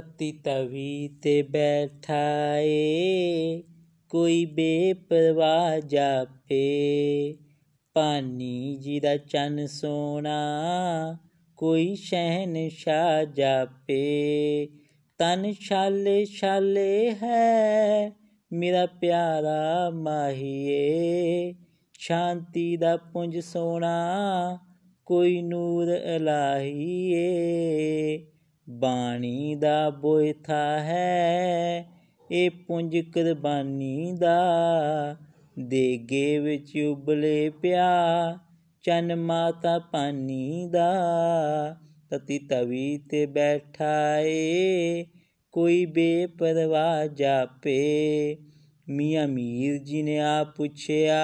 ਤਤੀ ਤਵੀ ਤੇ ਬੈਠਾ ਏ ਕੋਈ ਬੇਪਰਵਾਹ ਜਾਪੇ ਪਾਨੀ ਜੀ ਦਾ ਚੰਨ ਸੋਨਾ ਕੋਈ ਸ਼ਹਿਨशाह ਜਾਪੇ ਤਨ ਛਾਲੇ ਛਾਲੇ ਹੈ ਮੇਰਾ ਪਿਆਰਾ ਮਾਹੀਏ ਸ਼ਾਂਤੀ ਦਾ ਪੁੰਜ ਸੋਨਾ ਕੋਈ ਨੂਰ ਇਲਾਹੀਏ ਬਾਣੀ ਦਾ ਬੋਇਥਾ ਹੈ ਇਹ ਪੁੰਜ ਕੁਰਬਾਨੀ ਦਾ। ਦੇਗੇ ਵਿੱਚ ਉਬਲੇ ਪਿਆ, ਚੰਨ ਮਾਤਾ ਪਾਨੀ ਦਾ। ਤਤੀ ਤਵੀ ਤੇ ਬੈਠਾ ਏ, ਕੋਈ ਬੇਪਰਵਾਹ ਜਾਪੇ। ਮੀਆਂ ਮੀਰ ਜੀ ਨੇ ਆ ਪੁੱਛਿਆ,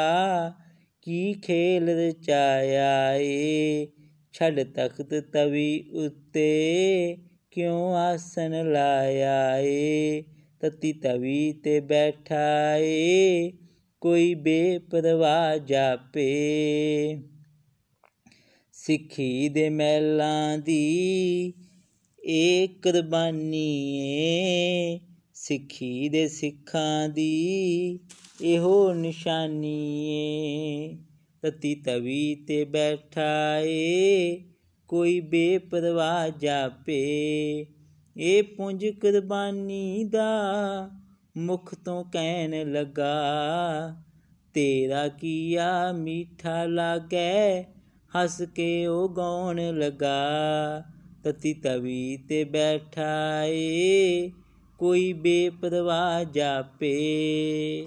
ਕੀ ਖੇਲ ਰਚਾਇਆ ਏ? ਛੱਡ ਤਖਤ ਤਵੀ ਉੱਤੇ ਕਿਉਂ ਆਸਨ ਲਾਇਆ ਏ ਤਤੀ ਤਵੀ ਤੇ ਬੈਠਾ ਏ ਕੋਈ ਬੇਪਰਵਾਹ ਜਾਪੇ। ਸਿੱਖੀ ਦੇ ਮਹਿਲਾਂ ਦੀ ਏ ਕੁਰਬਾਨੀ ਏ ਸਿੱਖੀ ਦੇ ਸਿੱਖਾਂ ਦੀ ਇਹੋ ਨਿਸ਼ਾਨੀ ਏ ਤਤੀ ਤਵੀ ਤੇ ਬੈਠਾ ਏ ਕੋਈ ਬੇਪਰਵਾਹ ਜਾਪੇ। ਇਹ ਪੁੰਜ ਕੁਰਬਾਨੀ ਦਾ ਮੁਖ ਤੋਂ ਕਹਿਣ ਲੱਗਾ, ਤੇਰਾ ਕੀਆ ਮਿੱਠਾ ਲਾਗੈ? ਹੱਸ ਕੇ ਉਹ ਗਾਉਣ ਲਗਾ, ਤਤੀ ਤਵੀ ਤੇ ਬੈਠਾ ਏ, ਕੋਈ ਬੇਪਰਵਾਹ ਜਾਪੇ।